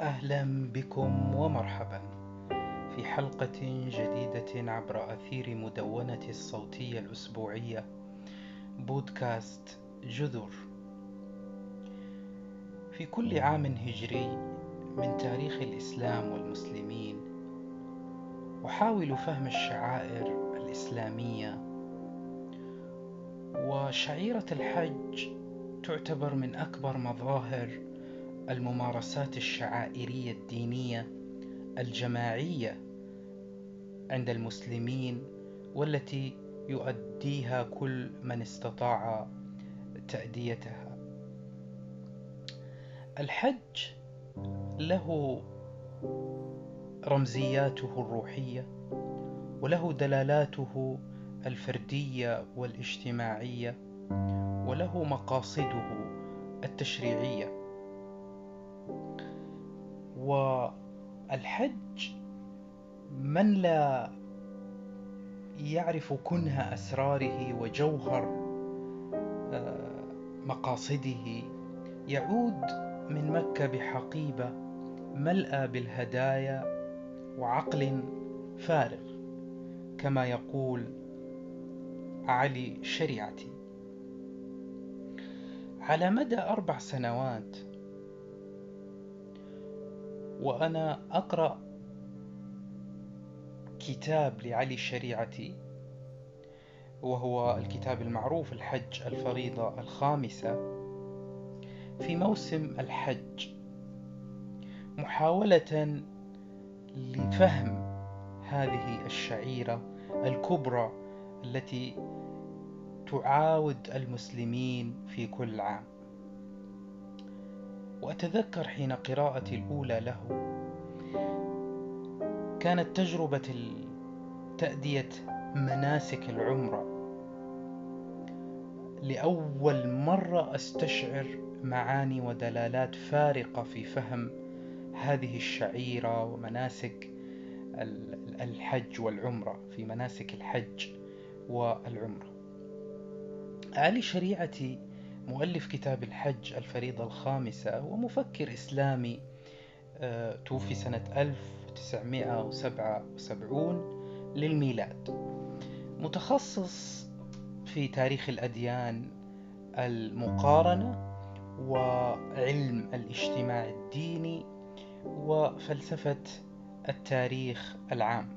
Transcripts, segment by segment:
أهلا بكم ومرحبا. في حلقة جديدة عبر أثير مدونة الصوتية الأسبوعية بودكاست جذور. في كل عام هجري من تاريخ الإسلام والمسلمين أحاول فهم الشعائر الإسلامية وشعيرة الحج تعتبر من أكبر مظاهر الممارسات الشعائرية الدينية الجماعية عند المسلمين والتي يؤديها كل من استطاع تأديتها. الحج له رمزياته الروحية وله دلالاته الفردية والاجتماعية وله مقاصده التشريعية. والحج من لا يعرف كنه أسراره وجوهر آه، مقاصده يعود من مكة بحقيبة ملأى بالهدايا وعقل فارغ كما يقول علي شريعتي. على مدى أربع سنوات وأنا أقرأ كتاب لعلي الشريعتي وهو الكتاب المعروف الحج الفريضة الخامسة في موسم الحج محاولة لفهم هذه الشعيرة الكبرى التي تعاود المسلمين في كل عام. وأتذكر حين قراءتي الأولى له كانت تجربة تأدية مناسك العمرة. لأول مرة أستشعر معاني ودلالات فارقة في فهم هذه الشعيرة ومناسك الحج والعمرة في مناسك الحج. والعمرة. علي شريعتي مؤلف كتاب الحج الفريضة الخامسة ومفكر إسلامي آه، توفي سنة 1977 للميلاد. متخصص في تاريخ الأديان المقارنة وعلم الاجتماع الديني وفلسفة التاريخ العام.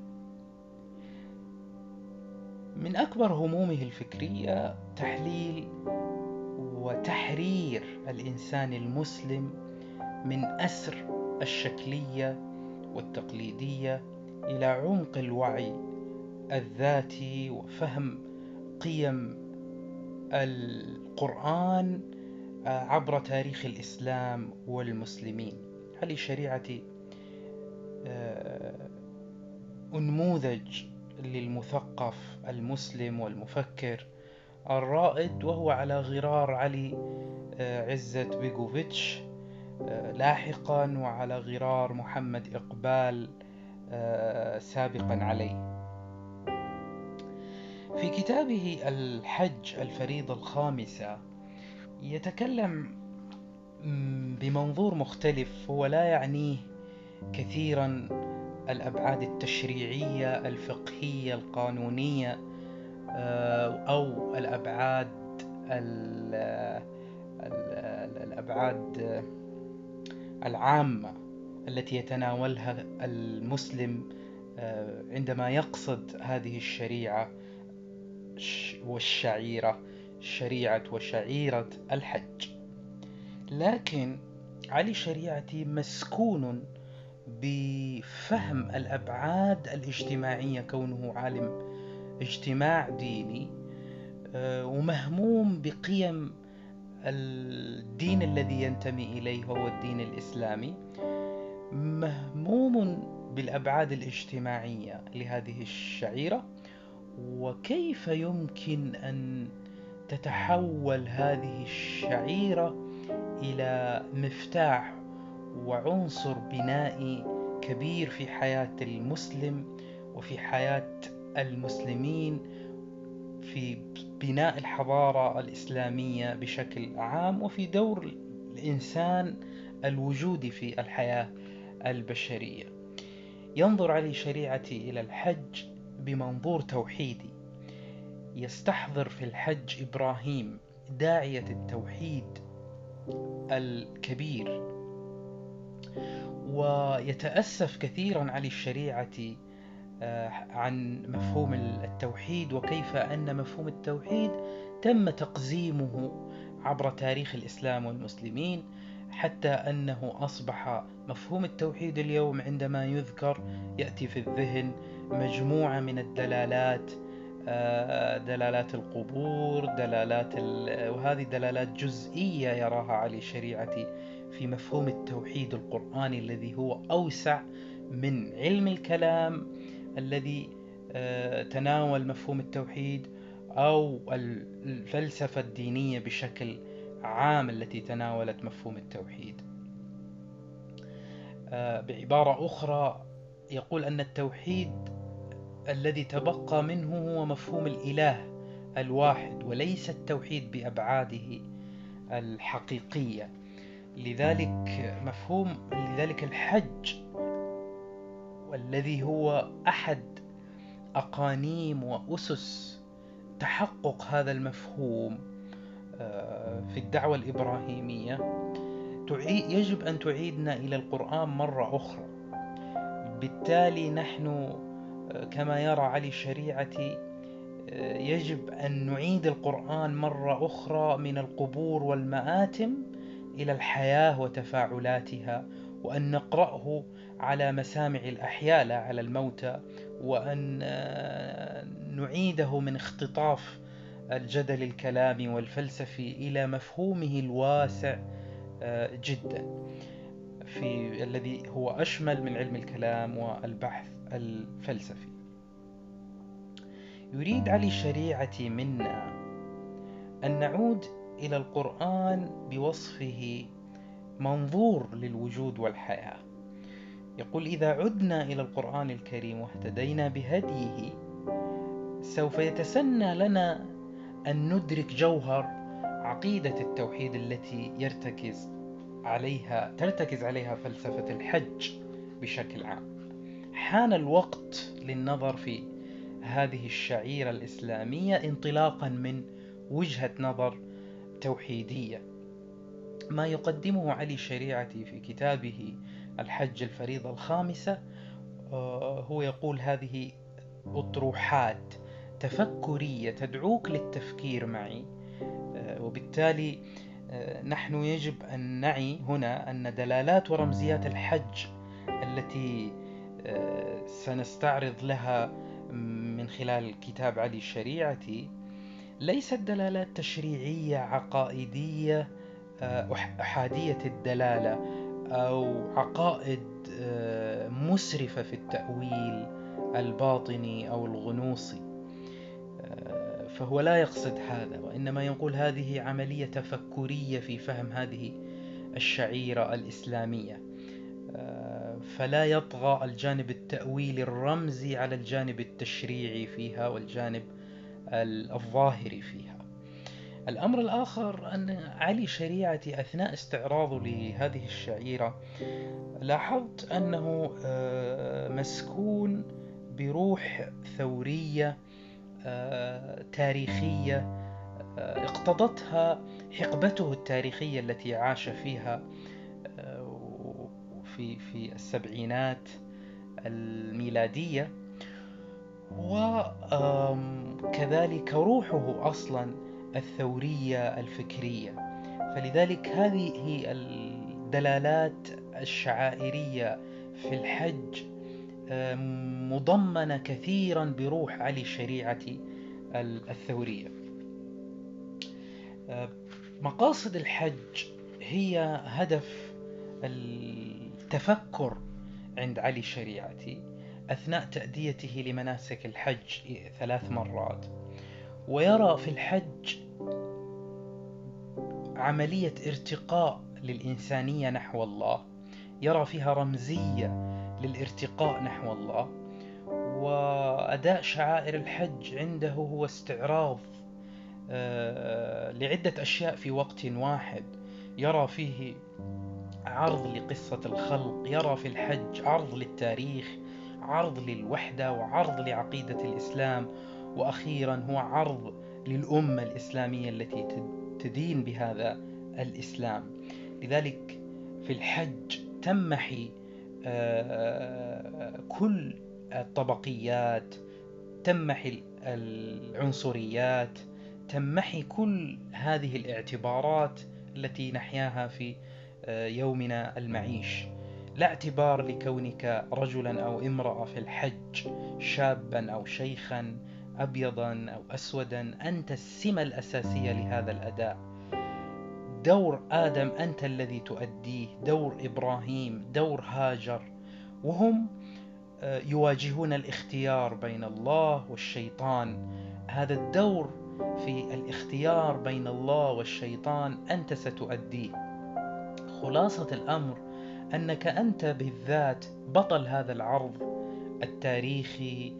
من أكبر همومه الفكرية تحليل وتحرير الإنسان المسلم من أسر الشكلية والتقليدية إلى عمق الوعي الذاتي وفهم قيم القرآن عبر تاريخ الإسلام والمسلمين. هذه شريعتي أنموذج للمثقف المسلم والمفكر. الرائد وهو على غرار علي آه، عزت بيغوفيتش آه، لاحقا وعلى غرار محمد إقبال آه، سابقا عليه. في كتابه الحج الفريضة الخامسة يتكلم بمنظور مختلف هو لا يعنيه كثيرا الأبعاد التشريعية الفقهية القانونية آه، أو الأبعاد الأبعاد العامة التي يتناولها المسلم آه، عندما يقصد هذه الشريعة والشعيرة شريعة وشعيرة الحج. لكن علي شريعتي مسكون بفهم الأبعاد الاجتماعية كونه عالم اجتماع ديني آه، ومهموم بقيم الدين الذي ينتمي إليه هو الدين الإسلامي. مهموم بالأبعاد الاجتماعية لهذه الشعيرة. وكيف يمكن أن تتحول هذه الشعيرة إلى مفتاح وعنصر بنائي كبير في حياة المسلم وفي حياة المسلمين في بناء الحضارة الإسلامية بشكل عام وفي دور الإنسان الوجودي في الحياة البشرية. ينظر علي شريعتي إلى الحج بمنظور توحيدي. يستحضر في الحج إبراهيم داعية التوحيد الكبير. ويتأسف كثيرا علي الشريعة آه، عن مفهوم التوحيد وكيف أن مفهوم التوحيد تم تقزيمه عبر تاريخ الإسلام والمسلمين حتى أنه أصبح مفهوم التوحيد اليوم عندما يذكر يأتي في الذهن مجموعة من الدلالات آه، دلالات القبور دلالات وهذه دلالات جزئية يراها علي شريعتي في مفهوم التوحيد القرآني الذي هو أوسع من علم الكلام الذي آه، تناول مفهوم التوحيد أو الفلسفة الدينية بشكل عام التي تناولت مفهوم التوحيد. آه، بعبارة أخرى يقول أن التوحيد الذي تبقى منه هو مفهوم الإله الواحد وليس التوحيد بأبعاده الحقيقية. لذلك مفهوم لذلك الحج والذي هو أحد أقانيم وأسس تحقق هذا المفهوم آه، في الدعوة الإبراهيمية. يجب أن تعيدنا إلى القرآن مرة أخرى. بالتالي نحن آه، كما يرى علي الشريعة آه، يجب أن نعيد القرآن مرة أخرى من القبور والمآتم إلى الحياة وتفاعلاتها وأن نقرأه على مسامع الأحياء لا على الموتى وأن نعيده من اختطاف الجدل الكلامي والفلسفي إلى مفهومه الواسع جدا. في الذي هو أشمل من علم الكلام والبحث الفلسفي. يريد علي الشريعة منا أن نعود إلى القرآن بوصفه منظور للوجود والحياة يقول إذا عدنا إلى القرآن الكريم واهتدينا بهديه سوف يتسنى لنا أن ندرك جوهر عقيدة التوحيد التي يرتكز عليها ترتكز عليها فلسفة الحج بشكل عام. حان الوقت للنظر في هذه الشعيرة الإسلامية انطلاقا من وجهة نظر توحيدية. ما يقدمه علي شريعتي في كتابه الحج الفريضة الخامسة آه، هو يقول هذه أطروحات تفكرية تدعوك للتفكير معي آه، وبالتالي آه، نحن يجب أن نعي هنا أن دلالات ورمزيات الحج التي سنستعرض لها من خلال كتاب علي الشريعة ليست دلالات تشريعية عقائدية أحادية الدلالة أو عقائد مسرفة في التأويل الباطني أو الغنوصي. فهو لا يقصد هذا وإنما يقول هذه عملية تفكرية في فهم هذه الشعيرة الإسلامية. آه، فلا يطغى الجانب التأويلي الرمزي على الجانب التشريعي فيها والجانب الظاهري فيها. الأمر الآخر أن علي شريعتي أثناء استعراضه لهذه الشعيرة لاحظت أنه آه، مسكون بروح ثورية آه، تاريخية آه، اقتضتها حقبته التاريخية التي عاش فيها في في السبعينات الميلادية. وكذلك روحه أصلا الثورية الفكرية. فلذلك هذه الدلالات الشعائرية في الحج مضمنة كثيرا بروح علي الشريعة الثورية. مقاصد الحج هي هدف التفكر عند علي الشريعتي أثناء تأديته لمناسك الحج ثلاث مرات ويرى في الحج عملية ارتقاء للإنسانية نحو الله يرى فيها رمزية للارتقاء نحو الله وأداء شعائر الحج عنده هو استعراض آه، لعدة أشياء في وقت واحد. يرى فيه عرض لقصة الخلق يرى في الحج عرض للتاريخ عرض للوحدة وعرض لعقيدة الإسلام وأخيرا هو عرض للأمة الإسلامية التي تدين بهذا الإسلام. لذلك في الحج تمحي آه، كل الطبقيات تمحي العنصريات تمحي كل هذه الاعتبارات التي نحياها في آه، يومنا المعيش. لا اعتبار لكونك رجلا أو امرأة في الحج شابا أو شيخا ابيضا أو اسودا أنت السمة الأساسية لهذا الأداء. دور آدم أنت الذي تؤديه دور إبراهيم دور هاجر. وهم آه، يواجهون الاختيار بين الله والشيطان. هذا الدور في الاختيار بين الله والشيطان أنت ستؤديه. خلاصة الأمر أنك أنت بالذات بطل هذا العرض التاريخي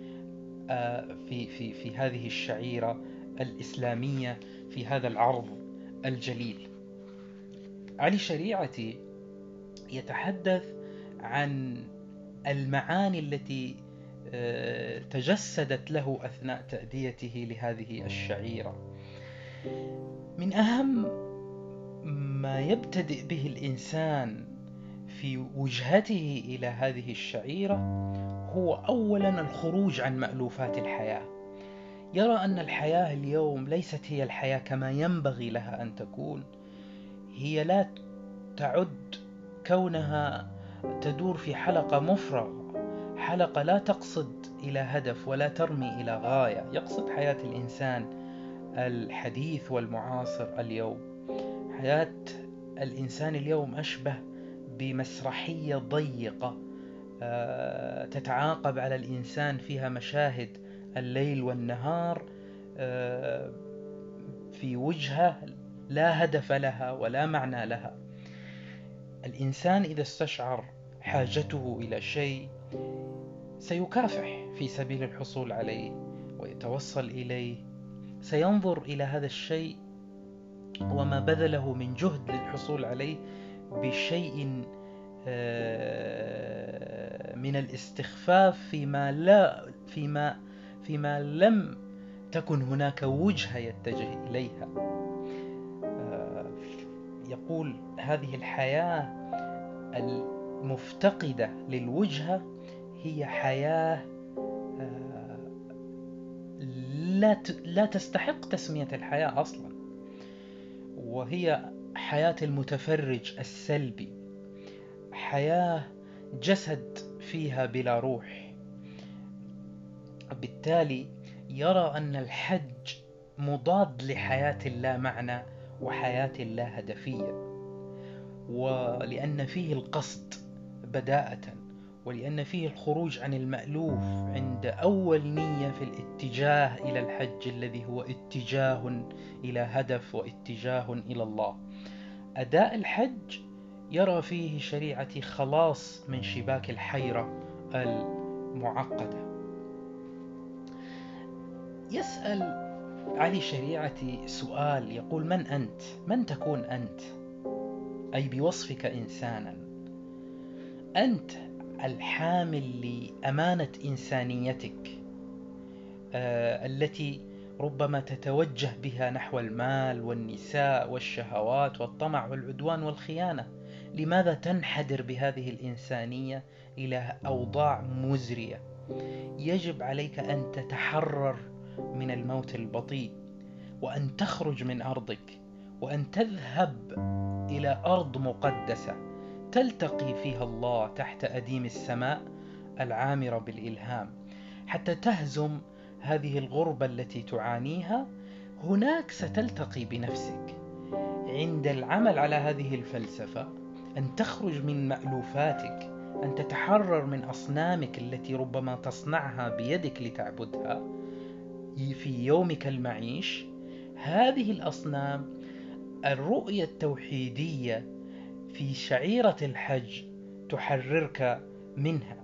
آه، في في في هذه الشعيرة الإسلامية في هذا العرض الجليل. علي شريعتي يتحدث عن المعاني التي آه، تجسدت له أثناء تأديته لهذه الشعيرة. من أهم ما يبتدئ به الإنسان في وجهته إلى هذه الشعيرة هو اولا الخروج عن مألوفات الحياة. يرى أن الحياة اليوم ليست هي الحياة كما ينبغي لها أن تكون. هي لا تعد كونها تدور في حلقة مفرغة. حلقة لا تقصد إلى هدف ولا ترمي إلى غاية. يقصد حياة الإنسان الحديث والمعاصر اليوم. حياة الإنسان اليوم أشبه بمسرحية ضيقة آه، تتعاقب على الإنسان فيها مشاهد الليل والنهار آه، في وجهة لا هدف لها ولا معنى لها. الإنسان إذا استشعر حاجته إلى شيء سيكافح في سبيل الحصول عليه ويتوصل إليه. سينظر إلى هذا الشيء وما بذله من جهد للحصول عليه بشيء آه، من الاستخفاف فيما لا فيما فيما لم تكن هناك وجهة يتجه إليها. يقول هذه الحياة المفتقدة للوجهة هي حياة آه، لا لا تستحق تسمية الحياة أصلا. وهي حياة المتفرج السلبي حياة جسد فيها بلا روح. بالتالي يرى أن الحج مضاد لحياة لا معنى وحياة لا هدفية ولأن فيه القصد بداءة ولأن فيه الخروج عن المألوف عند أول نية في الاتجاه إلى الحج الذي هو اتجاه إلى هدف واتجاه إلى الله. أداء الحج يرى فيه شريعة خلاص من شباك الحيرة المعقدة يسأل علي شريعتي سؤال يقول من أنت؟ من تكون أنت؟ أي بوصفك إنسانا أنت الحامل لأمانة إنسانيتك آه التي ربما تتوجه بها نحو المال والنساء والشهوات والطمع والعدوان والخيانة. لماذا تنحدر بهذه الإنسانية إلى أوضاع مزرية؟ يجب عليك أن تتحرر من الموت البطيء وأن تخرج من أرضك وأن تذهب إلى أرض مقدسة تلتقي فيها الله تحت أديم السماء العامرة بالإلهام. حتى تهزم هذه الغربة التي تعانيها هناك ستلتقي بنفسك. عند العمل على هذه الفلسفة أن تخرج من مألوفاتك أن تتحرر من أصنامك التي ربما تصنعها بيدك لتعبدها في يومك المعيش. هذه الأصنام الرؤية التوحيدية في شعيرة الحج تحررك منها.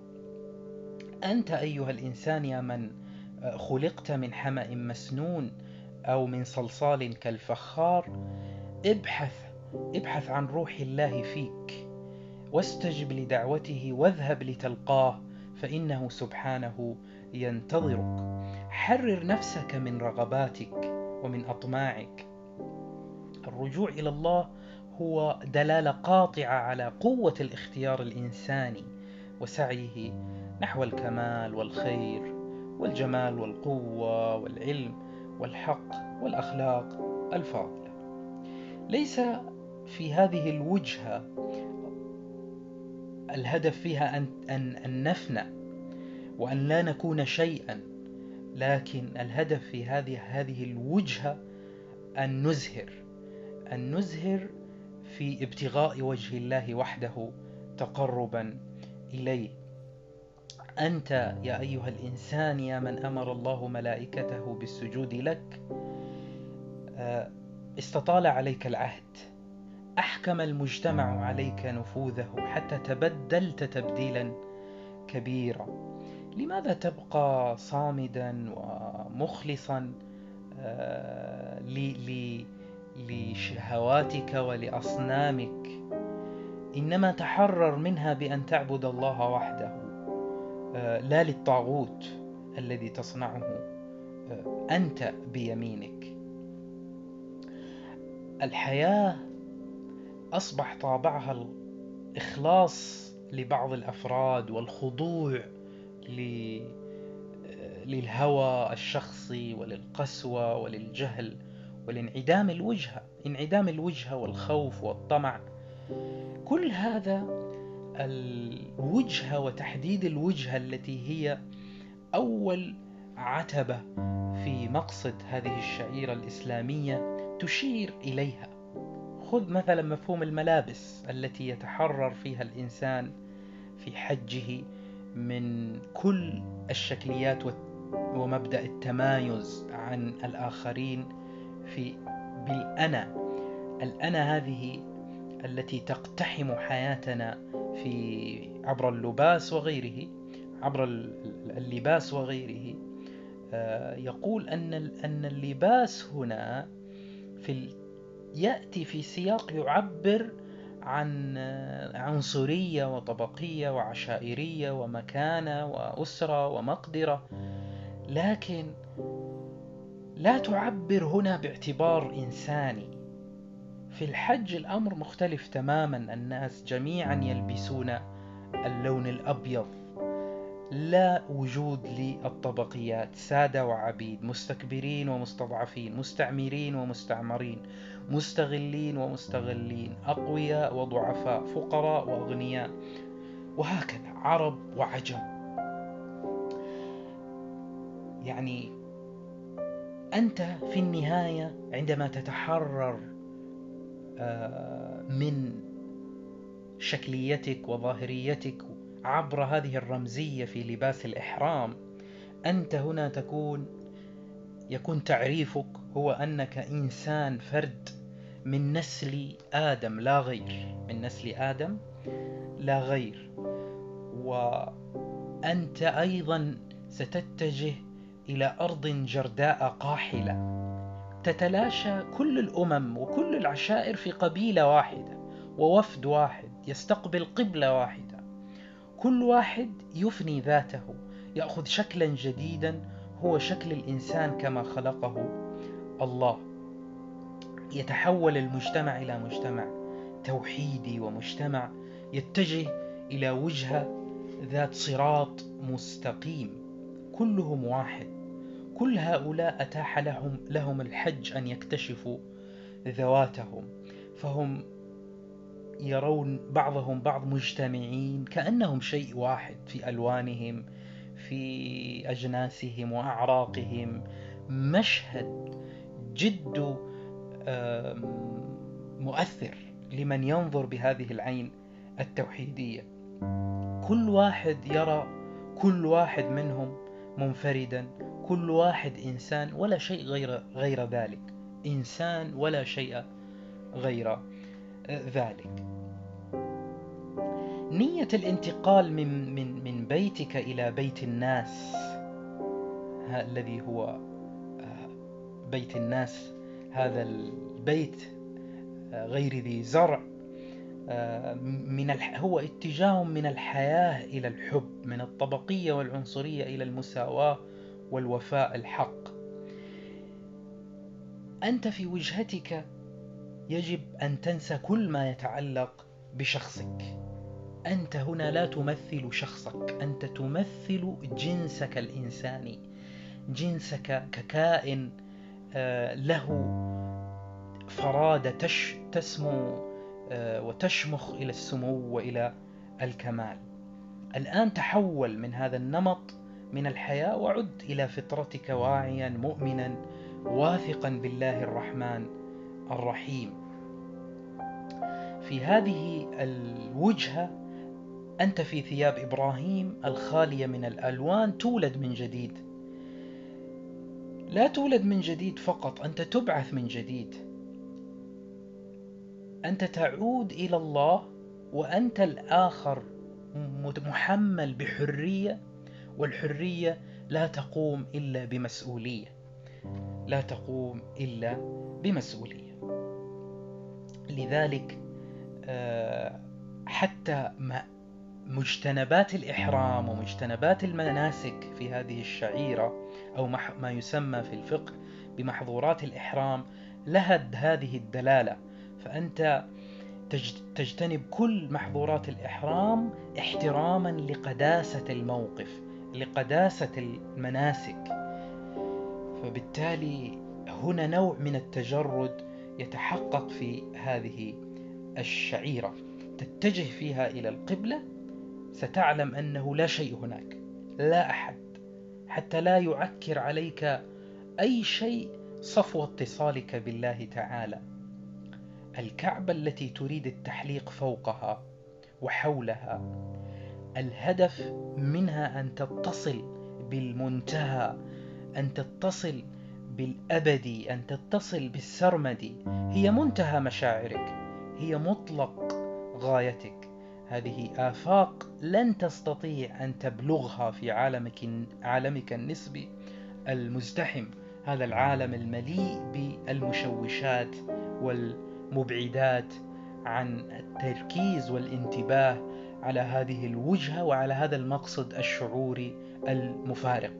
أنت أيها الإنسان يا من خلقت من حمأ مسنون أو من صلصال كالفخار ابحث ابحث عن روح الله فيك واستجب لدعوته واذهب لتلقاه فإنه سبحانه ينتظرك. حرر نفسك من رغباتك ومن أطماعك. الرجوع إلى الله هو دلالة قاطعة على قوة الاختيار الإنساني وسعيه نحو الكمال والخير. والجمال والقوة والعلم والحق والأخلاق الفاضلة. ليس في هذه الوجهة الهدف فيها أن, أن, أن نفنى وأن لا نكون شيئا لكن الهدف في هذه هذه الوجهة أن نزهر أن نزهر في ابتغاء وجه الله وحده تقربا إليه. أنت يا أيها الإنسان يا من أمر الله ملائكته بالسجود لك آه، استطال عليك العهد أحكم المجتمع عليك نفوذه حتى تبدلت تبديلا كبيرا. لماذا تبقى صامدا ومخلصا آه، لشهواتك ولأصنامك؟ إنما تحرر منها بأن تعبد الله وحده. لا للطاغوت الذي تصنعه آه، أنت بيمينك. الحياة أصبح طابعها الإخلاص لبعض الأفراد والخضوع آه، للهوى الشخصي وللقسوة وللجهل والانعدام الوجهة انعدام الوجهة والخوف والطمع. كل هذا الوجهة وتحديد الوجهة التي هي أول عتبة في مقصد هذه الشعيرة الإسلامية تشير إليها. خذ مثلا مفهوم الملابس التي يتحرر فيها الإنسان في حجه من كل الشكليات ومبدأ التمايز عن الآخرين في بالأنا. الأنا هذه التي تقتحم حياتنا في عبر اللباس وغيره عبر اللباس وغيره آه، يقول أن أن اللباس هنا في يأتي في سياق يعبر عن آه، عنصرية وطبقية وعشائرية ومكانة وأسرة ومقدرة. لكن لا تعبر هنا باعتبار إنساني. في الحج الأمر مختلف تماما. الناس جميعا يلبسون اللون الأبيض. لا وجود للطبقيات. سادة وعبيد مستكبرين ومستضعفين مستعمرين ومستعمرين مستغلين ومستغلين أقوياء وضعفاء فقراء وأغنياء. وهكذا عرب وعجم. يعني أنت في النهاية عندما تتحرر من شكليتك وظاهريتك عبر هذه الرمزية في لباس الإحرام. أنت هنا تكون يكون تعريفك هو أنك إنسان فرد من نسل آدم لا غير. من نسل آدم لا غير. وأنت أيضا ستتجه إلى أرض جرداء قاحلة. تتلاشى كل الأمم وكل العشائر في قبيلة واحدة ووفد واحد يستقبل قبلة واحدة. كل واحد يفني ذاته يأخذ شكلا جديدا هو شكل الإنسان كما خلقه الله. يتحول المجتمع إلى مجتمع توحيدي ومجتمع يتجه إلى وجهة ذات صراط مستقيم. كلهم واحد. كل هؤلاء أتاح لهم لهم الحج أن يكتشفوا ذواتهم. فهم يرون بعضهم بعض مجتمعين كأنهم شيء واحد في ألوانهم في أجناسهم وأعراقهم. مشهد جد مؤثر لمن ينظر بهذه العين التوحيدية. كل واحد يرى كل واحد منهم منفردا. كل واحد إنسان ولا شيء غير غير ذلك. إنسان ولا شيء غير ذلك. نية الانتقال من من من بيتك إلى بيت الناس الذي هو بيت الناس هذا البيت غير ذي زرع من هو اتجاه من الحياة إلى الحب من الطبقية والعنصرية إلى المساواة. والوفاء الحق. أنت في وجهتك يجب أن تنسى كل ما يتعلق بشخصك. أنت هنا لا تمثل شخصك أنت تمثل جنسك الإنساني. جنسك ككائن آه، له فرادة تسمو آه، وتشمخ إلى السمو وإلى الكمال. الآن تحول من هذا النمط من الحياة وعد إلى فطرتك واعيا مؤمنا واثقا بالله الرحمن الرحيم. في هذه الوجهة أنت في ثياب إبراهيم الخالية من الألوان تولد من جديد. لا تولد من جديد فقط أنت تبعث من جديد. أنت تعود إلى الله وأنت الآخر محمل بحرية والحرية لا تقوم إلا بمسؤولية. لا تقوم إلا بمسؤولية. لذلك آه، حتى مجتنبات الإحرام ومجتنبات المناسك في هذه الشعيرة أو ما يسمى في الفقه بمحظورات الإحرام لها هذه الدلالة. فأنت تجتنب كل محظورات الإحرام احتراما لقداسة الموقف. لقداسة المناسك. فبالتالي هنا نوع من التجرد يتحقق في هذه الشعيرة. تتجه فيها إلى القبلة ستعلم أنه لا شيء هناك لا أحد حتى لا يعكر عليك أي شيء صفو اتصالك بالله تعالى. الكعبة التي تريد التحليق فوقها وحولها الهدف منها أن تتصل بالمنتهى أن تتصل بالأبدي أن تتصل بالسرمدي هي منتهى مشاعرك هي مطلق غايتك. هذه آفاق لن تستطيع أن تبلغها في عالمك عالمك النسبي المزدحم. هذا العالم المليء بالمشوشات والمبعدات عن التركيز والانتباه على هذه الوجهة وعلى هذا المقصد الشعوري المفارق.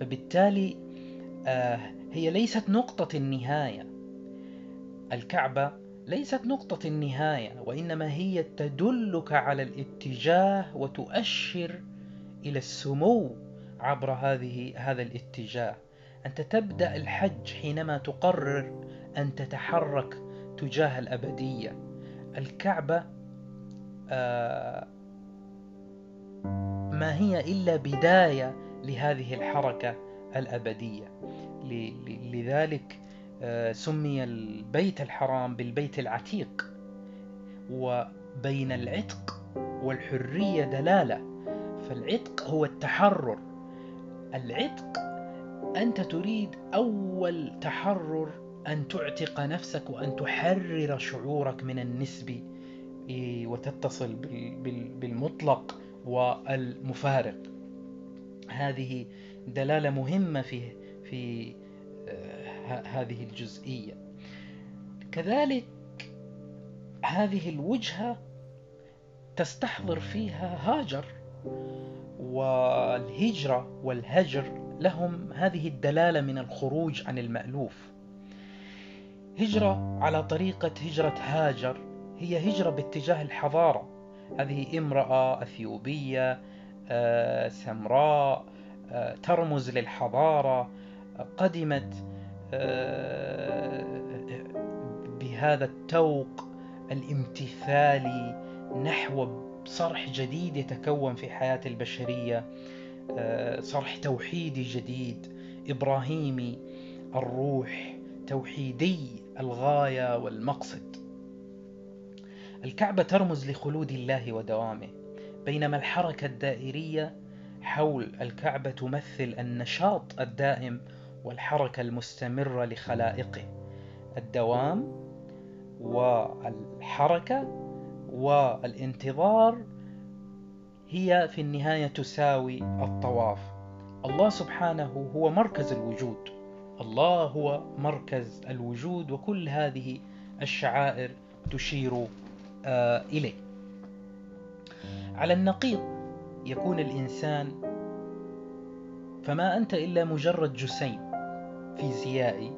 فبالتالي آه، هي ليست نقطة النهاية. الكعبة ليست نقطة النهاية وإنما هي تدلك على الاتجاه وتؤشر إلى السمو عبر هذه هذا الاتجاه. أنت تبدأ الحج حينما تقرر أن تتحرك تجاه الأبدية. الكعبة ما هي إلا بداية لهذه الحركة الأبدية. لذلك آه، سمي البيت الحرام بالبيت العتيق وبين العتق والحرية دلالة. فالعتق هو التحرر. العتق أنت تريد أول تحرر أن تعتق نفسك وأن تحرر شعورك من النسب وتتصل بالمطلق والمفارق. هذه دلالة مهمة في في هذه الجزئية. كذلك هذه الوجهة تستحضر فيها هاجر والهجرة والهجر. لهم هذه الدلالة من الخروج عن المألوف. هجرة على طريقة هجرة هاجر هي هجرة باتجاه الحضارة. هذه امرأة أثيوبية آه، سمراء آه، ترمز للحضارة قدمت آه، بهذا التوق الامتثالي نحو صرح جديد يتكون في حياة البشرية صرح توحيدي جديد إبراهيمي الروح توحيدي الغاية والمقصد. الكعبة ترمز لخلود الله ودوامه بينما الحركة الدائرية حول الكعبة تمثل النشاط الدائم والحركة المستمرة لخلائقه. الدوام والحركة والانتظار هي في النهاية تساوي الطواف. الله سبحانه هو مركز الوجود. الله هو مركز الوجود وكل هذه الشعائر تشير إليه. على النقيض يكون الإنسان فما أنت إلا مجرد جسيم فيزيائي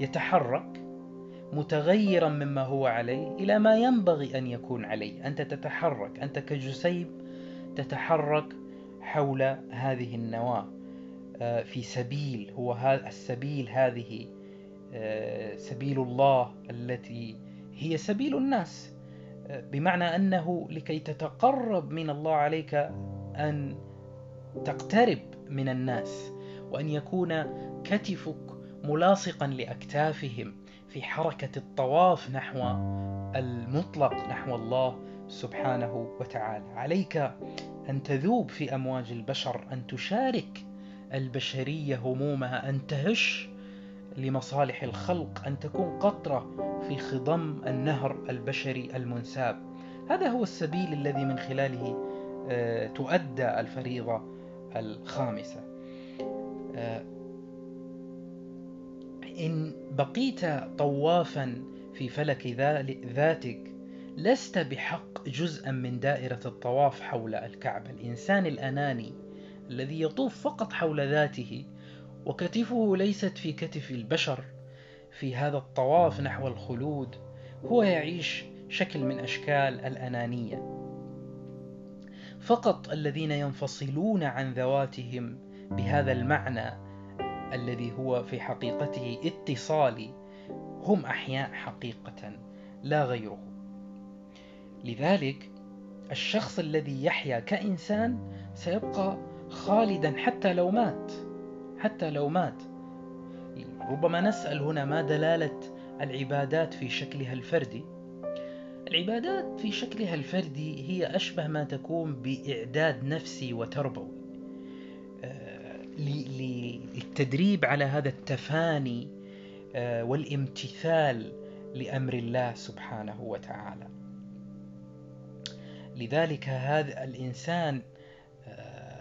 يتحرك متغيرا مما هو عليه إلى ما ينبغي أن يكون عليه. أنت تتحرك أنت كجسيم تتحرك حول هذه النواة. آه، في سبيل هو السبيل هذه آه، سبيل الله التي هي سبيل الناس. آه، بمعنى أنه لكي تتقرب من الله عليك أن تقترب من الناس وأن يكون كتفك ملاصقا لأكتافهم في حركة الطواف نحو المطلق نحو الله سبحانه وتعالى. عليك أن تذوب في أمواج البشر أن تشارك البشرية همومها أن تهش لمصالح الخلق أن تكون قطرة في خضم النهر البشري المنساب. هذا هو السبيل الذي من خلاله آه، تؤدى الفريضة الخامسة. آه، إن بقيت طوافا في فلك ذاتك لست بحق جزءا من دائرة الطواف حول الكعبة. الإنسان الأناني الذي يطوف فقط حول ذاته وكتفه ليست في كتف البشر في هذا الطواف نحو الخلود هو يعيش شكل من أشكال الأنانية. فقط الذين ينفصلون عن ذواتهم بهذا المعنى الذي هو في حقيقته اتصالي هم أحياء حقيقة لا غيره لذلك الشخص الذي يحيا كإنسان سيبقى خالدا حتى لو مات. حتى لو مات. ربما نسأل هنا ما دلالة العبادات في شكلها الفردي. العبادات في شكلها الفردي هي أشبه ما تكون بإعداد نفسي وتربوي. آه، للتدريب على هذا التفاني آه، والامتثال لأمر الله سبحانه وتعالى. لذلك هذا الإنسان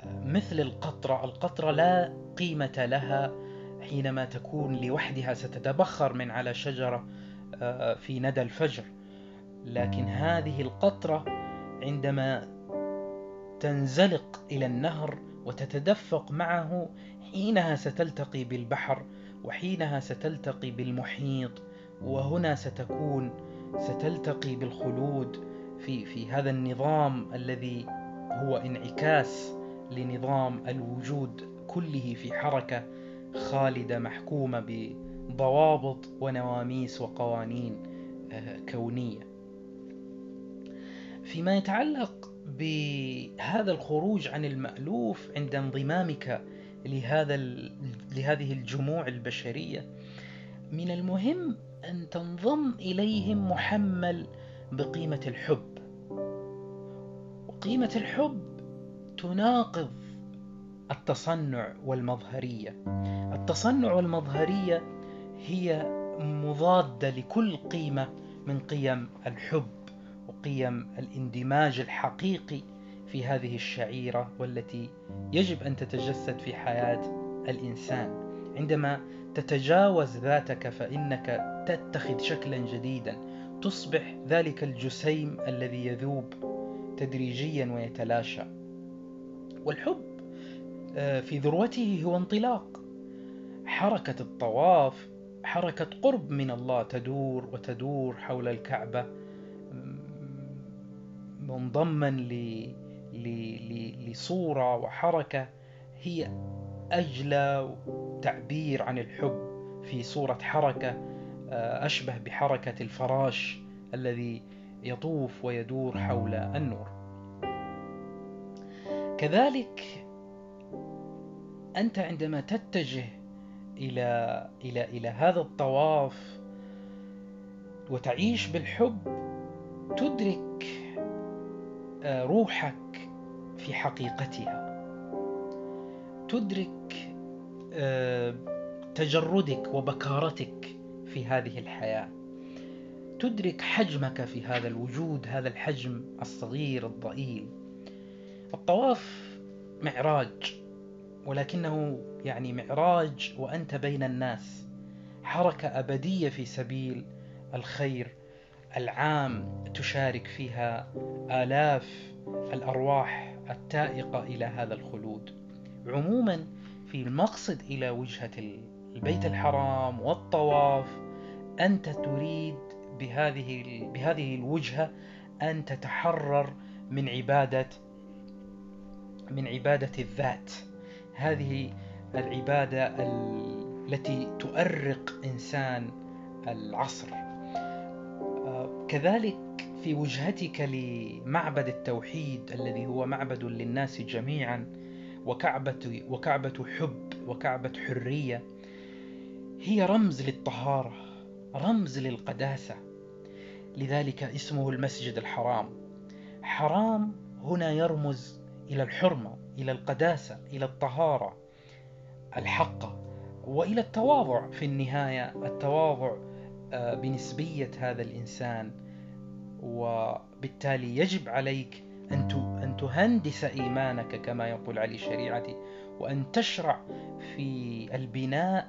مثل القطرة. القطرة لا قيمة لها حينما تكون لوحدها ستتبخر من على شجرة في ندى الفجر. لكن هذه القطرة عندما تنزلق إلى النهر وتتدفق معه حينها ستلتقي بالبحر وحينها ستلتقي بالمحيط وهنا ستكون ستلتقي بالخلود في في هذا النظام الذي هو انعكاس لنظام الوجود كله في حركة خالده محكومه بضوابط ونواميس وقوانين آه، كونية. فيما يتعلق بهذا الخروج عن المألوف عند انضمامك لهذا لهذه الجموع البشرية من المهم أن تنضم إليهم محمل بقيمة الحب. وقيمة الحب تناقض التصنع والمظهرية. التصنع والمظهرية هي مضادة لكل قيمة من قيم الحب وقيم الاندماج الحقيقي في هذه الشعيرة والتي يجب أن تتجسد في حياة الإنسان. عندما تتجاوز ذاتك فإنك تتخذ شكلا جديدا. تصبح ذلك الجسيم الذي يذوب تدريجيا ويتلاشى. والحب آه، في ذروته هو انطلاق. حركة الطواف حركة قرب من الله تدور وتدور حول الكعبة منضما لصورة وحركة هي أجلى تعبير عن الحب. في صورة حركة آه، أشبه بحركة الفراش الذي يطوف ويدور حول النور. كذلك أنت عندما تتجه إلى إلى إلى هذا الطواف وتعيش بالحب تدرك آه، روحك في حقيقتها. تدرك آه، تجردك وبكارتك في هذه الحياة. تدرك حجمك في هذا الوجود هذا الحجم الصغير الضئيل. الطواف معراج ولكنه يعني معراج وأنت بين الناس. حركة أبدية في سبيل الخير العام تشارك فيها آلاف الأرواح التائقة إلى هذا الخلود. عموما في المقصد إلى وجهة البيت الحرام والطواف أنت تريد بهذه بهذه الوجهة أن تتحرر من عبادة من عبادة الذات. هذه العبادة التي تؤرق إنسان العصر. آه، كذلك في وجهتك لمعبد التوحيد الذي هو معبد للناس جميعا وكعبة وكعبة حب وكعبة حرية هي رمز للطهارة رمز للقداسة. لذلك اسمه المسجد الحرام. حرام هنا يرمز إلى الحرمة إلى القداسة إلى الطهارة الحقة وإلى التواضع في النهاية التواضع آه، بنسبية هذا الإنسان. وبالتالي يجب عليك أن تهندس إيمانك كما يقول علي شريعتي وأن تشرع في البناء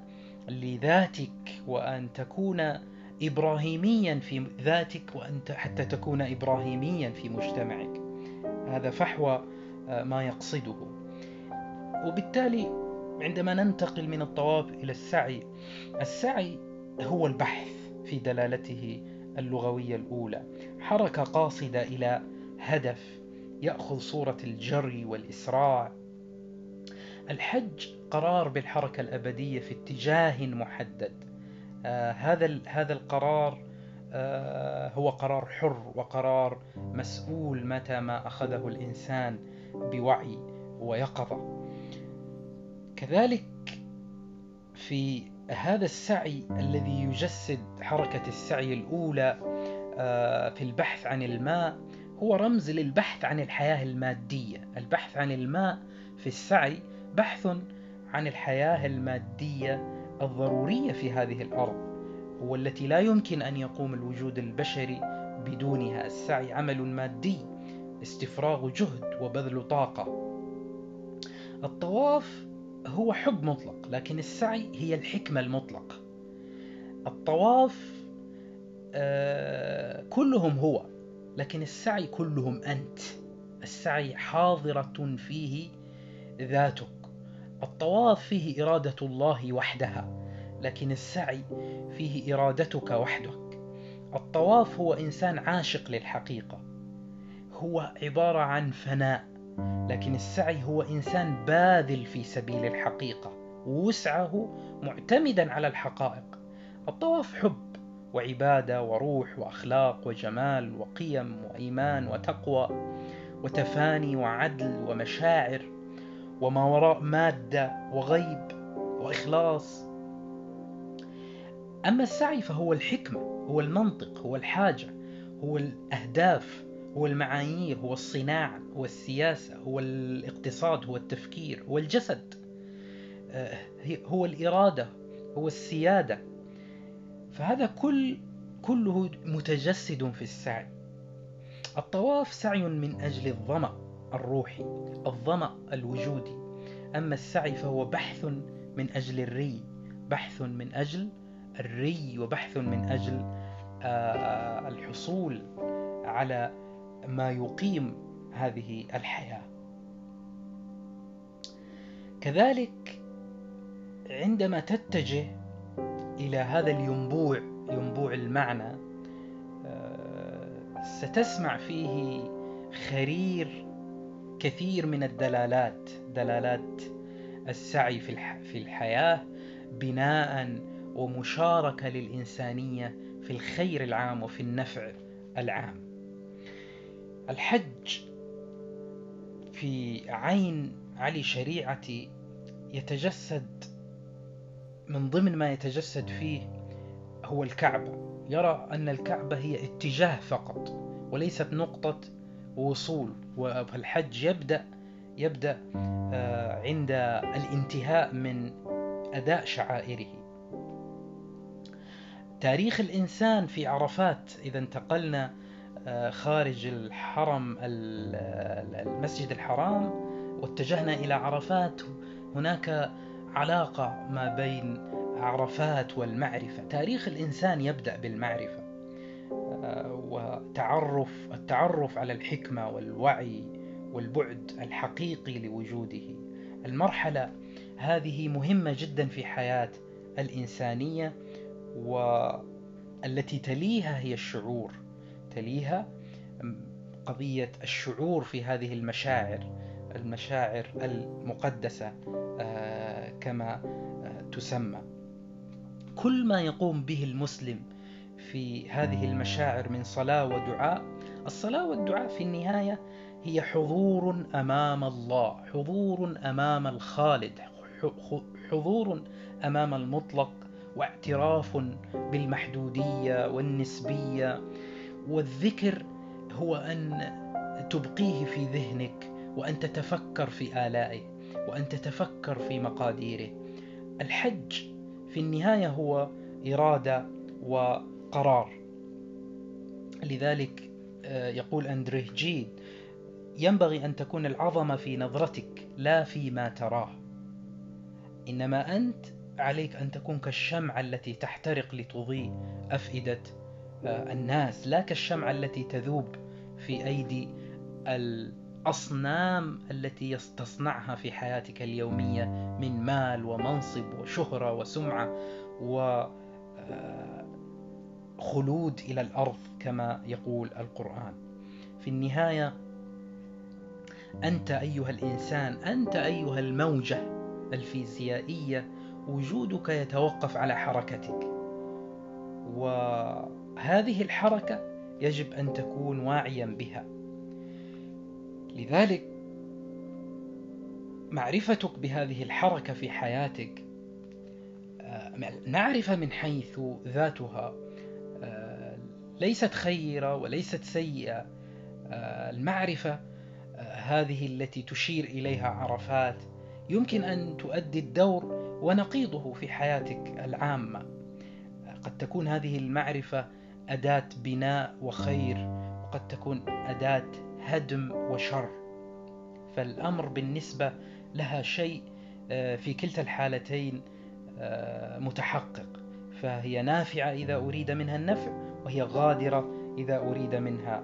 لذاتك وأن تكون إبراهيميا في ذاتك وأن حتى تكون إبراهيميا في مجتمعك. هذا فحوى ما يقصده. وبالتالي عندما ننتقل من الطواف إلى السعي السعي هو البحث في دلالته اللغوية الأولى. حركة قاصدة إلى هدف يأخذ صورة الجري والإسراع. الحج قرار بالحركة الأبدية في اتجاه محدد. آه هذا هذا القرار آه هو قرار حر وقرار مسؤول متى ما أخذه الإنسان. بوعي ويقظة. كذلك في هذا السعي الذي يجسد حركة السعي الأولى آه، في البحث عن الماء هو رمز للبحث عن الحياة المادية. البحث عن الماء في السعي بحث عن الحياة المادية الضرورية في هذه الأرض والتي لا يمكن أن يقوم الوجود البشري بدونها. السعي عمل مادي. استفراغ جهد وبذل طاقة. الطواف هو حب مطلق لكن السعي هي الحكمة المطلقة الطواف آه كلهم هو لكن السعي كلهم أنت. السعي حاضرة فيه ذاتك. الطواف فيه إرادة الله وحدها لكن السعي فيه إرادتك وحدك. الطواف هو إنسان عاشق للحقيقة. هو عبارة عن فناء لكن السعي هو إنسان باذل في سبيل الحقيقة ووسعه معتمدا على الحقائق. الطواف حب وعبادة وروح وأخلاق وجمال وقيم وإيمان وتقوى وتفاني وعدل ومشاعر وما وراء مادة وغيب وإخلاص. أما السعي فهو الحكمة هو المنطق هو الحاجة هو الأهداف. هو المعايير هو الصناعة هو السياسة هو الاقتصاد هو التفكير هو الجسد آه، هو الإرادة هو السيادة. فهذا كل كله متجسد في السعي. الطواف سعي من أجل الظمأ الروحي الظمأ الوجودي. أما السعي فهو بحث من أجل الري بحث من أجل الري وبحث من أجل آه، الحصول على ما يقيم هذه الحياة. كذلك عندما تتجه إلى هذا الينبوع ينبوع المعنى آه، ستسمع فيه خرير كثير من الدلالات دلالات السعي في الحياة بناء ومشاركة للإنسانية في الخير العام وفي النفع العام. الحج في عين علي شريعتي يتجسد من ضمن ما يتجسد فيه هو الكعبة. يرى أن الكعبة هي اتجاه فقط وليست نقطة وصول والحج يبدأ يبدأ آه، عند الانتهاء من أداء شعائره. تاريخ الإنسان في عرفات إذا انتقلنا خارج الحرم المسجد الحرام واتجهنا إلى عرفات. هناك علاقة ما بين عرفات والمعرفة. تاريخ الإنسان يبدأ بالمعرفة آه، وتعرف التعرف على الحكمة والوعي والبعد الحقيقي لوجوده. المرحلة هذه مهمة جدا في حياة الإنسانية والتي تليها هي الشعور. تليها قضية الشعور في هذه المشاعر المشاعر المقدسة آه، كما آه، تسمى. كل ما يقوم به المسلم في هذه المشاعر من صلاة ودعاء الصلاة والدعاء في النهاية هي حضور أمام الله حضور أمام الخالد حضور أمام المطلق واعتراف بالمحدودية والنسبية. والذكر هو أن تبقيه في ذهنك وأن تتفكر في آلائه وأن تتفكر في مقاديره. الحج في النهاية هو إرادة وقرار. لذلك آه، يقول أندريه جيد ينبغي أن تكون العظمة في نظرتك لا فيما تراه. إنما أنت عليك أن تكون كالشمعة التي تحترق لتضيء أفئدة الناس لا كالشمعة التي تذوب في أيدي الأصنام التي تصنعها في حياتك اليومية من مال ومنصب وشهرة وسمعة وخلود آه، إلى الأرض كما يقول القرآن. في النهاية أنت أيها الإنسان أنت أيها الموجة الفيزيائية وجودك يتوقف على حركتك. وهذه الحركة يجب أن تكون واعيا بها. لذلك معرفتك بهذه الحركة في حياتك معرفة من حيث ذاتها ليست خيرة وليست سيئة. المعرفة هذه التي تشير إليها عرفات يمكن أن تؤدي الدور ونقيضه في حياتك العامة. قد تكون هذه المعرفة أداة بناء وخير وقد تكون أداة هدم وشر. فالأمر بالنسبة لها شيء آه، في كلتا الحالتين آه، متحقق. فهي نافعة إذا أريد منها النفع وهي غادرة إذا أريد منها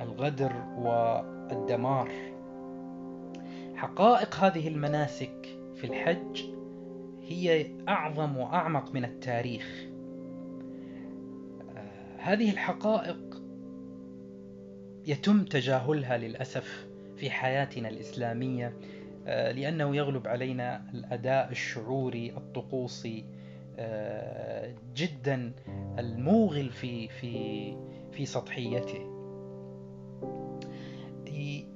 الغدر والدمار. حقائق هذه المناسك في الحج هي أعظم وأعمق من التاريخ. هذه الحقائق يتم تجاهلها للأسف في حياتنا الإسلامية آه، لأنه يغلب علينا الأداء الشعوري الطقوسي آه، جدا الموغل في في في سطحيته.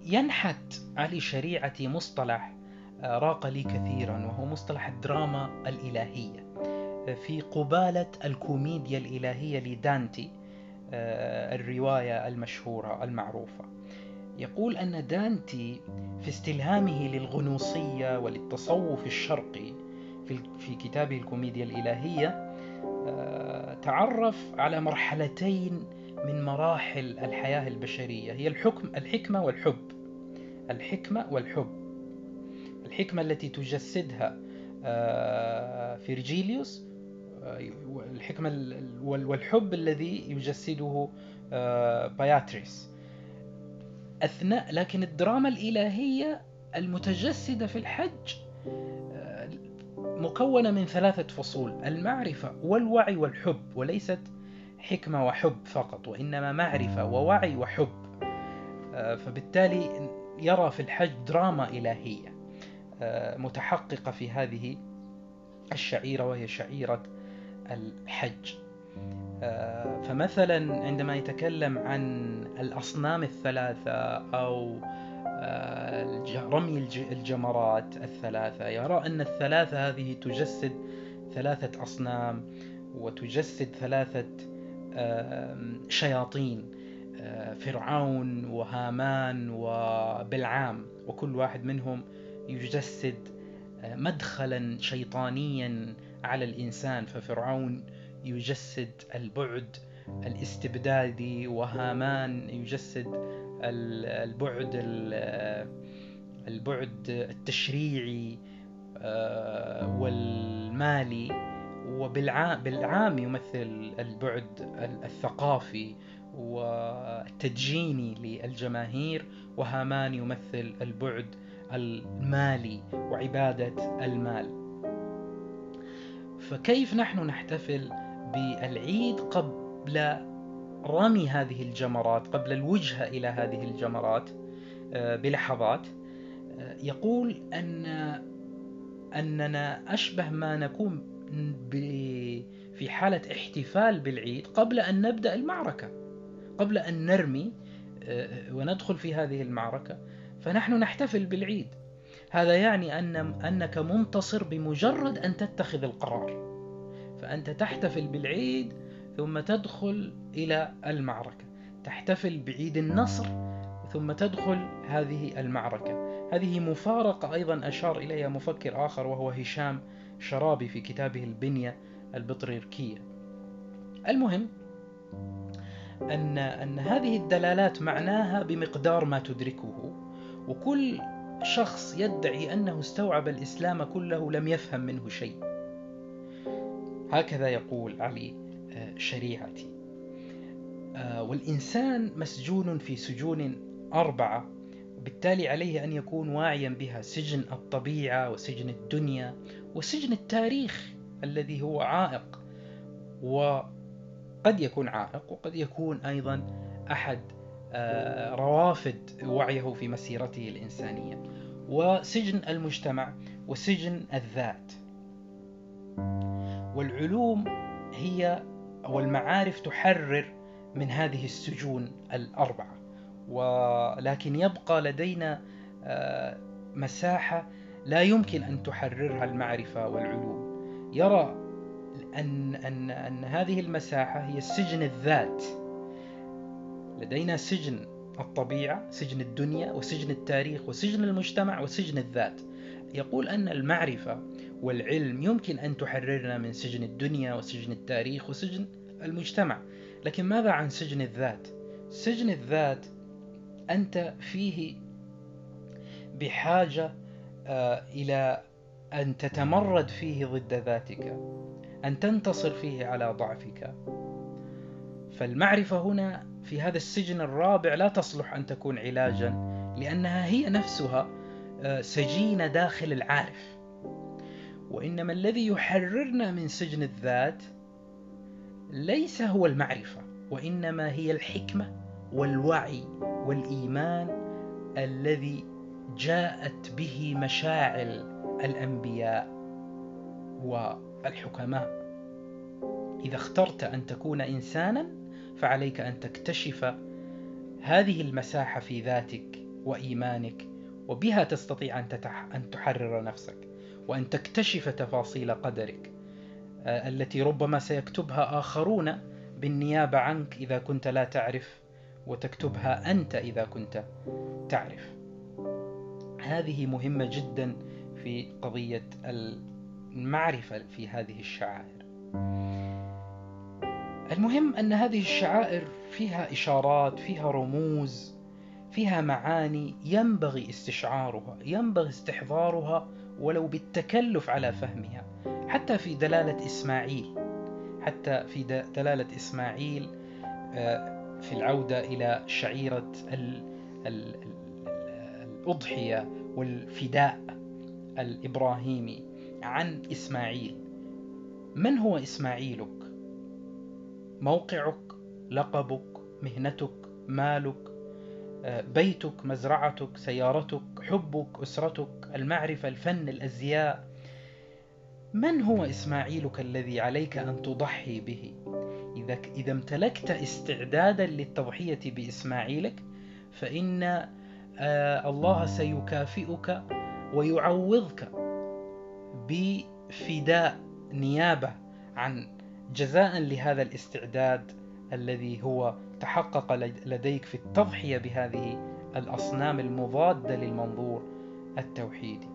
ينحت على شريعتي مصطلح آه، راق لي كثيرا وهو مصطلح الدراما الإلهية. في قبالة الكوميديا الإلهية لدانتي الرواية المشهورة المعروفة. يقول أن دانتي في استلهامه للغنوصية وللتصوف الشرقي في كتابه الكوميديا الإلهية تعرف على مرحلتين من مراحل الحياة البشرية. هي الحكم الحكمة والحب. الحكمة والحب. الحكمة التي تجسدها آه، فيرجيليوس آه، الحكمة والحب الذي يجسده آه، باياتريس أثناء لكن الدراما الإلهية المتجسدة في الحج مكونة من ثلاثة فصول المعرفة والوعي والحب وليست حكمة وحب فقط وإنما معرفة ووعي وحب. فبالتالي يرى في الحج دراما إلهية آه، متحققة في هذه الشعيرة وهي شعيرة الحج. آه، فمثلا عندما يتكلم عن الأصنام الثلاثة أو آه، رمي الجمرات الثلاثة يرى أن الثلاثة هذه تجسد ثلاثة أصنام وتجسد ثلاثة شياطين فرعون وهامان وبلعام وكل واحد منهم يجسد مدخلا شيطانيا على الإنسان ففرعون يجسد البعد الاستبدادي وهامان يجسد البعد البعد التشريعي آه، والمالي وبالعام يمثل البعد الثقافي والتدجيني للجماهير وهامان يمثل البعد المالي وعبادة المال. فكيف نحن نحتفل بالعيد قبل رمي هذه الجمرات قبل الوجهة إلى هذه الجمرات آه، بلحظات؟ آه، يقول أن أننا أشبه ما نكون في حالة احتفال بالعيد قبل أن نبدأ المعركة قبل أن نرمي آه، وندخل في هذه المعركة. فنحن نحتفل بالعيد. هذا يعني أن أنك منتصر بمجرد أن تتخذ القرار. فأنت تحتفل بالعيد ثم تدخل إلى المعركة. تحتفل بعيد النصر ثم تدخل هذه المعركة. هذه مفارقة أيضا أشار إليها مفكر آخر وهو هشام شرابي في كتابه البنية البطريركية. المهم أن, أن هذه الدلالات معناها بمقدار ما تدركه وكل شخص يدعي أنه استوعب الإسلام كله لم يفهم منه شيء. هكذا يقول علي آه، شريعتي. آه، والإنسان مسجون في سجون أربعة وبالتالي عليه أن يكون واعيا بها سجن الطبيعة وسجن الدنيا وسجن التاريخ الذي هو عائق. وقد يكون عائق وقد يكون أيضا أحد روافد وعيه في مسيرته الإنسانية. وسجن المجتمع وسجن الذات. والعلوم هي والمعارف تحرر من هذه السجون الأربعة. ولكن يبقى لدينا آه، مساحة لا يمكن أن تحررها المعرفة والعلوم. يرى أن, أن, أن هذه المساحة هي سجن الذات. لدينا سجن الطبيعة سجن الدنيا وسجن التاريخ وسجن المجتمع وسجن الذات. يقول أن المعرفة والعلم يمكن أن تحررنا من سجن الدنيا وسجن التاريخ وسجن المجتمع. لكن ماذا عن سجن الذات؟ سجن الذات أنت فيه بحاجة آه، إلى أن تتمرد فيه ضد ذاتك أن تنتصر فيه على ضعفك. فالمعرفة هنا في هذا السجن الرابع لا تصلح أن تكون علاجا لأنها هي نفسها آه، سجينة داخل العارف. وإنما الذي يحررنا من سجن الذات ليس هو المعرفة وإنما هي الحكمة والوعي والإيمان الذي جاءت به مشاعل الأنبياء والحكماء. إذا اخترت أن تكون إنسانا فعليك أن تكتشف هذه المساحة في ذاتك وإيمانك وبها تستطيع تتح أن تحرر نفسك وأن تكتشف تفاصيل قدرك آه، التي ربما سيكتبها آخرون بالنيابة عنك إذا كنت لا تعرف وتكتبها أنت إذا كنت تعرف. هذه مهمة جدا في قضية المعرفة في هذه الشعائر. المهم أن هذه الشعائر فيها إشارات فيها رموز فيها معاني ينبغي استشعارها ينبغي استحضارها ولو بالتكلف على فهمها حتى في دلالة إسماعيل حتى في دلالة إسماعيل آه، في العودة إلى شعيرة الأضحية والفداء الإبراهيمي عن إسماعيل من هو إسماعيلك؟ موقعك لقبك مهنتك مالك آه، بيتك مزرعتك سيارتك حبك أسرتك المعرفة الفن الأزياء. من هو إسماعيلك الذي عليك أن تضحي به؟ إذا, إذا امتلكت استعدادا للتضحية بإسماعيلك فإن آه، الله سيكافئك ويعوضك بفداء نيابة عن جزاء لهذا الاستعداد الذي هو تحقق لديك في التضحية بهذه الأصنام المضادة للمنظور التوحيدي.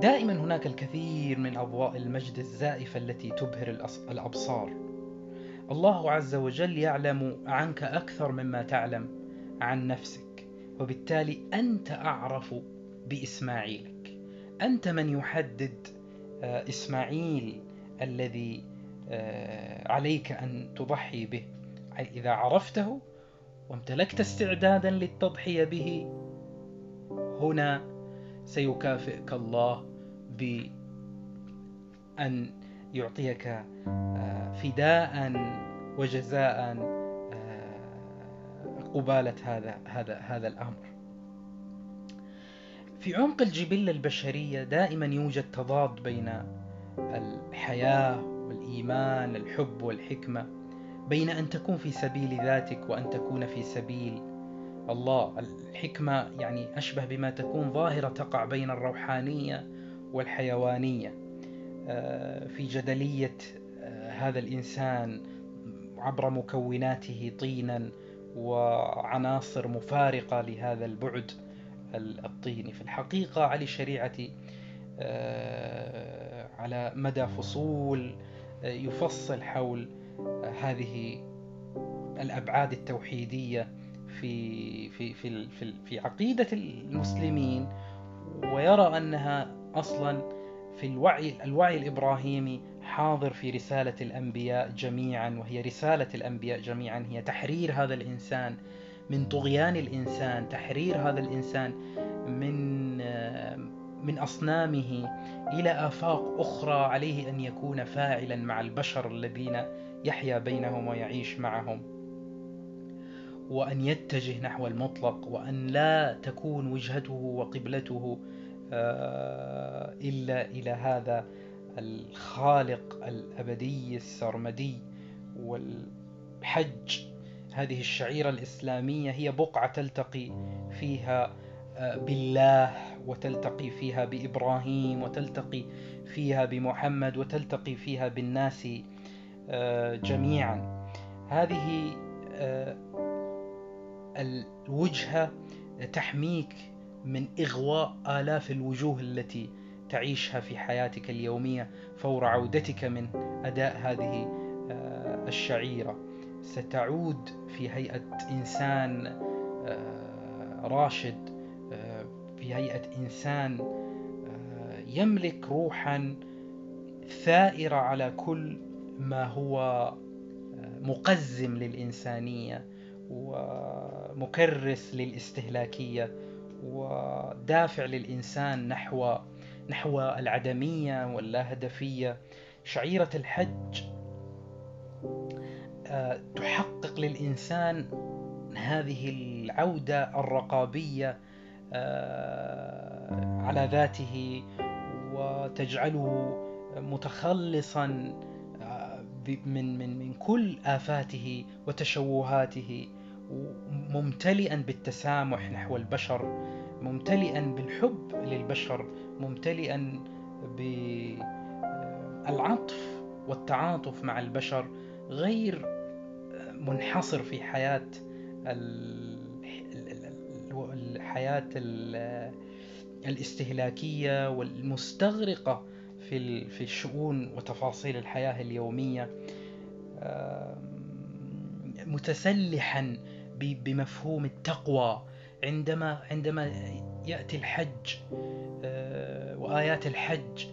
دائما هناك الكثير من أضواء المجد الزائفة التي تبهر الأبصار. الله عز وجل يعلم عنك أكثر مما تعلم عن نفسك وبالتالي أنت أعرف بإسماعيلك. أنت من يحدد آه، إسماعيل الذي آه، عليك أن تضحي به إذا عرفته وامتلكت استعدادا للتضحية به هنا سيكافئك الله بأن يعطيك آه، فداء وجزاء قبالة هذا هذا هذا الأمر. في عمق الجبلة البشرية دائما يوجد تضاد بين الحياة والإيمان، الحب والحكمة، بين أن تكون في سبيل ذاتك وأن تكون في سبيل الله. الحكمة يعني أشبه بما تكون ظاهرة تقع بين الروحانية والحيوانية. آه، في جدلية آه، هذا الإنسان عبر مكوناته طينا وعناصر مفارقة لهذا البعد الطيني في الحقيقة علي شريعتي آه، على مدى فصول آه، يفصل حول آه، هذه الأبعاد التوحيدية في في في في, في عقيدة المسلمين. ويرى أنها أصلا في الوعي الوعي الإبراهيمي حاضر في رسالة الأنبياء جميعا وهي رسالة الأنبياء جميعا. هي تحرير هذا الإنسان من طغيان الإنسان تحرير هذا الإنسان من من أصنامه. إلى آفاق أخرى عليه أن يكون فاعلا مع البشر الذين يحيا بينهم ويعيش معهم. وأن يتجه نحو المطلق وأن لا تكون وجهته وقبلته آه، إلا إلى هذا الخالق الأبدي السرمدي والحج. هذه الشعيرة الإسلامية هي بقعة تلتقي فيها آه، بالله. وتلتقي فيها بإبراهيم وتلتقي فيها بمحمد وتلتقي فيها بالناس آه، جميعا. هذه آه، الوجهة تحميك من إغواء آلاف الوجوه التي تعيشها في حياتك اليومية فور عودتك من أداء هذه آه، الشعيرة. ستعود في هيئة إنسان آه، راشد. في هيئة إنسان يملك روحا ثائرة على كل ما هو مقزم للإنسانية ومكرس للاستهلاكية ودافع للإنسان نحو نحو العدمية واللاهدفية. شعيرة الحج آه، تحقق للإنسان هذه العودة الرقابية آه، على ذاته وتجعله متخلصا آه، من من من كل آفاته وتشوهاته ممتلئا بالتسامح نحو البشر ممتلئا بالحب للبشر ممتلئا بالعطف والتعاطف مع البشر غير منحصر في حياة الحياة الاستهلاكية والمستغرقة في في الشؤون وتفاصيل الحياة اليومية متسلحا بمفهوم التقوى. عندما عندما يأتي الحج آه، وآيات الحج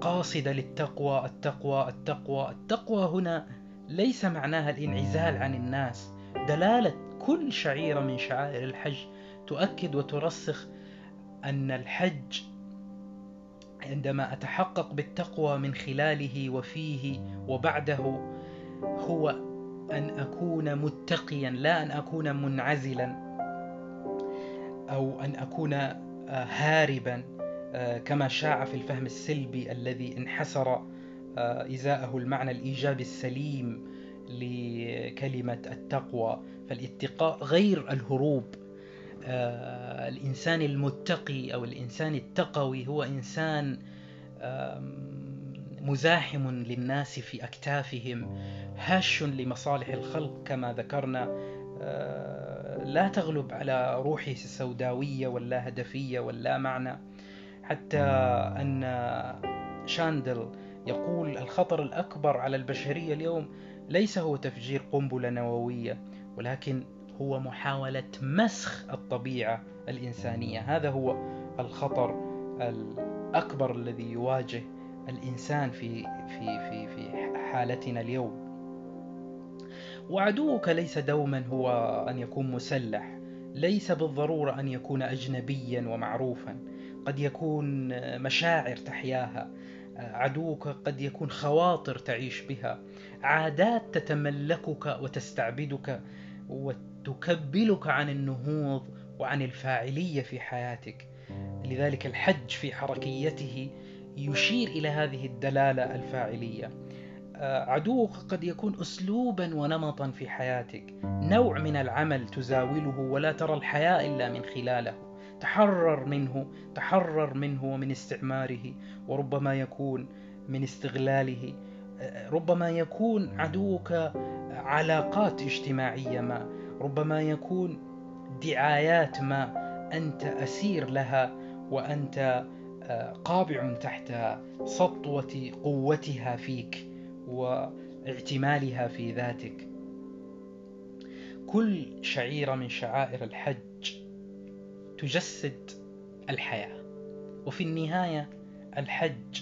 قاصدة للتقوى التقوى التقوى التقوى هنا ليس معناها الانعزال عن الناس. دلالة كل شعيرة من شعائر الحج تؤكد وترسخ أن الحج عندما أتحقق بالتقوى من خلاله وفيه وبعده هو أن أكون متقيا لا أن أكون منعزلا أو أن أكون آه، هاربا آه، كما شاع في الفهم السلبي الذي انحسر آه، إزاءه المعنى الإيجابي السليم لكلمة التقوى. فالاتقاء غير الهروب. الإنسان المتقي أو الإنسان التقوي هو إنسان مزاحم للناس في أكتافهم هاش لمصالح الخلق كما ذكرنا. لا تغلب على روحه السوداوية واللا هدفية واللا معنى. حتى أن شاندل يقول الخطر الأكبر على البشرية اليوم ليس هو تفجير قنبلة نووية ولكن هو محاولة مسخ الطبيعة الإنسانية. هذا هو الخطر الأكبر الذي يواجه الإنسان في في في في حالتنا اليوم. وعدوك ليس دوما هو أن يكون مسلح. ليس بالضرورة أن يكون أجنبيا ومعروفا. قد يكون مشاعر تحياها. عدوك قد يكون خواطر تعيش بها. عادات تتملكك وتستعبدك وتكبلك عن النهوض وعن الفاعلية في حياتك. لذلك الحج في حركيته يشير إلى هذه الدلالة الفاعلية. عدوك قد يكون اسلوبا ونمطا في حياتك. نوع من العمل تزاوله ولا ترى الحياة إلا من خلاله. تحرر منه تحرر منه ومن استعماره وربما يكون من استغلاله. ربما يكون عدوك علاقات اجتماعية ما. ربما يكون دعايات ما أنت أسير لها وأنت آه، قابع تحت سطوة قوتها فيك واعتمالها في ذاتك. كل شعيره من شعائر الحج تجسد الحياة وفي النهاية الحج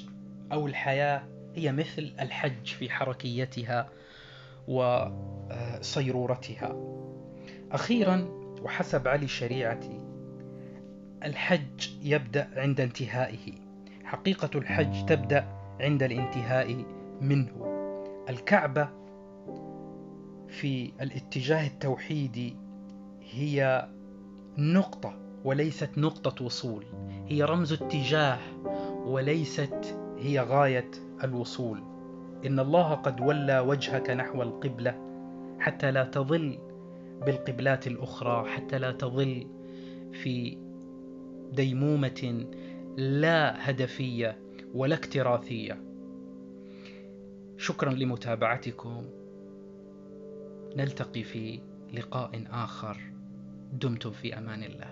أو الحياة هي مثل الحج في حركيتها وصيرورتها. أخيرا وحسب علي الشريعه الحج يبدأ عند انتهائه. حقيقة الحج تبدأ عند الانتهاء منه. الكعبة في الاتجاه التوحيدي هي نقطة وليست نقطة وصول. هي رمز اتجاه وليست هي غاية الوصول. إن الله قد ولى وجهك نحو القبلة حتى لا تضل بالقبلات الأخرى حتى لا تضل في ديمومة لا هدفية ولا اكتراثية. شكرا لمتابعتكم. نلتقي في لقاء آخر. دمتم في أمان الله.